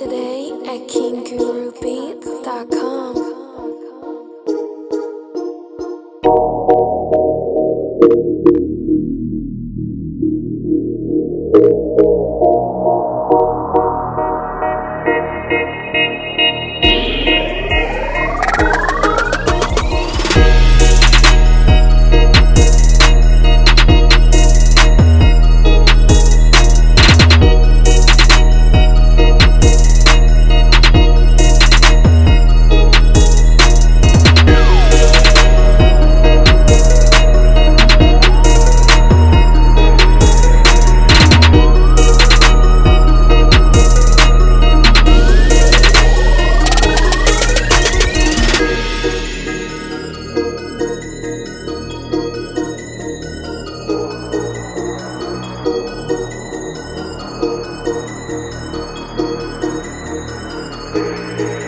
today at kinggurubeats.com. Thank Música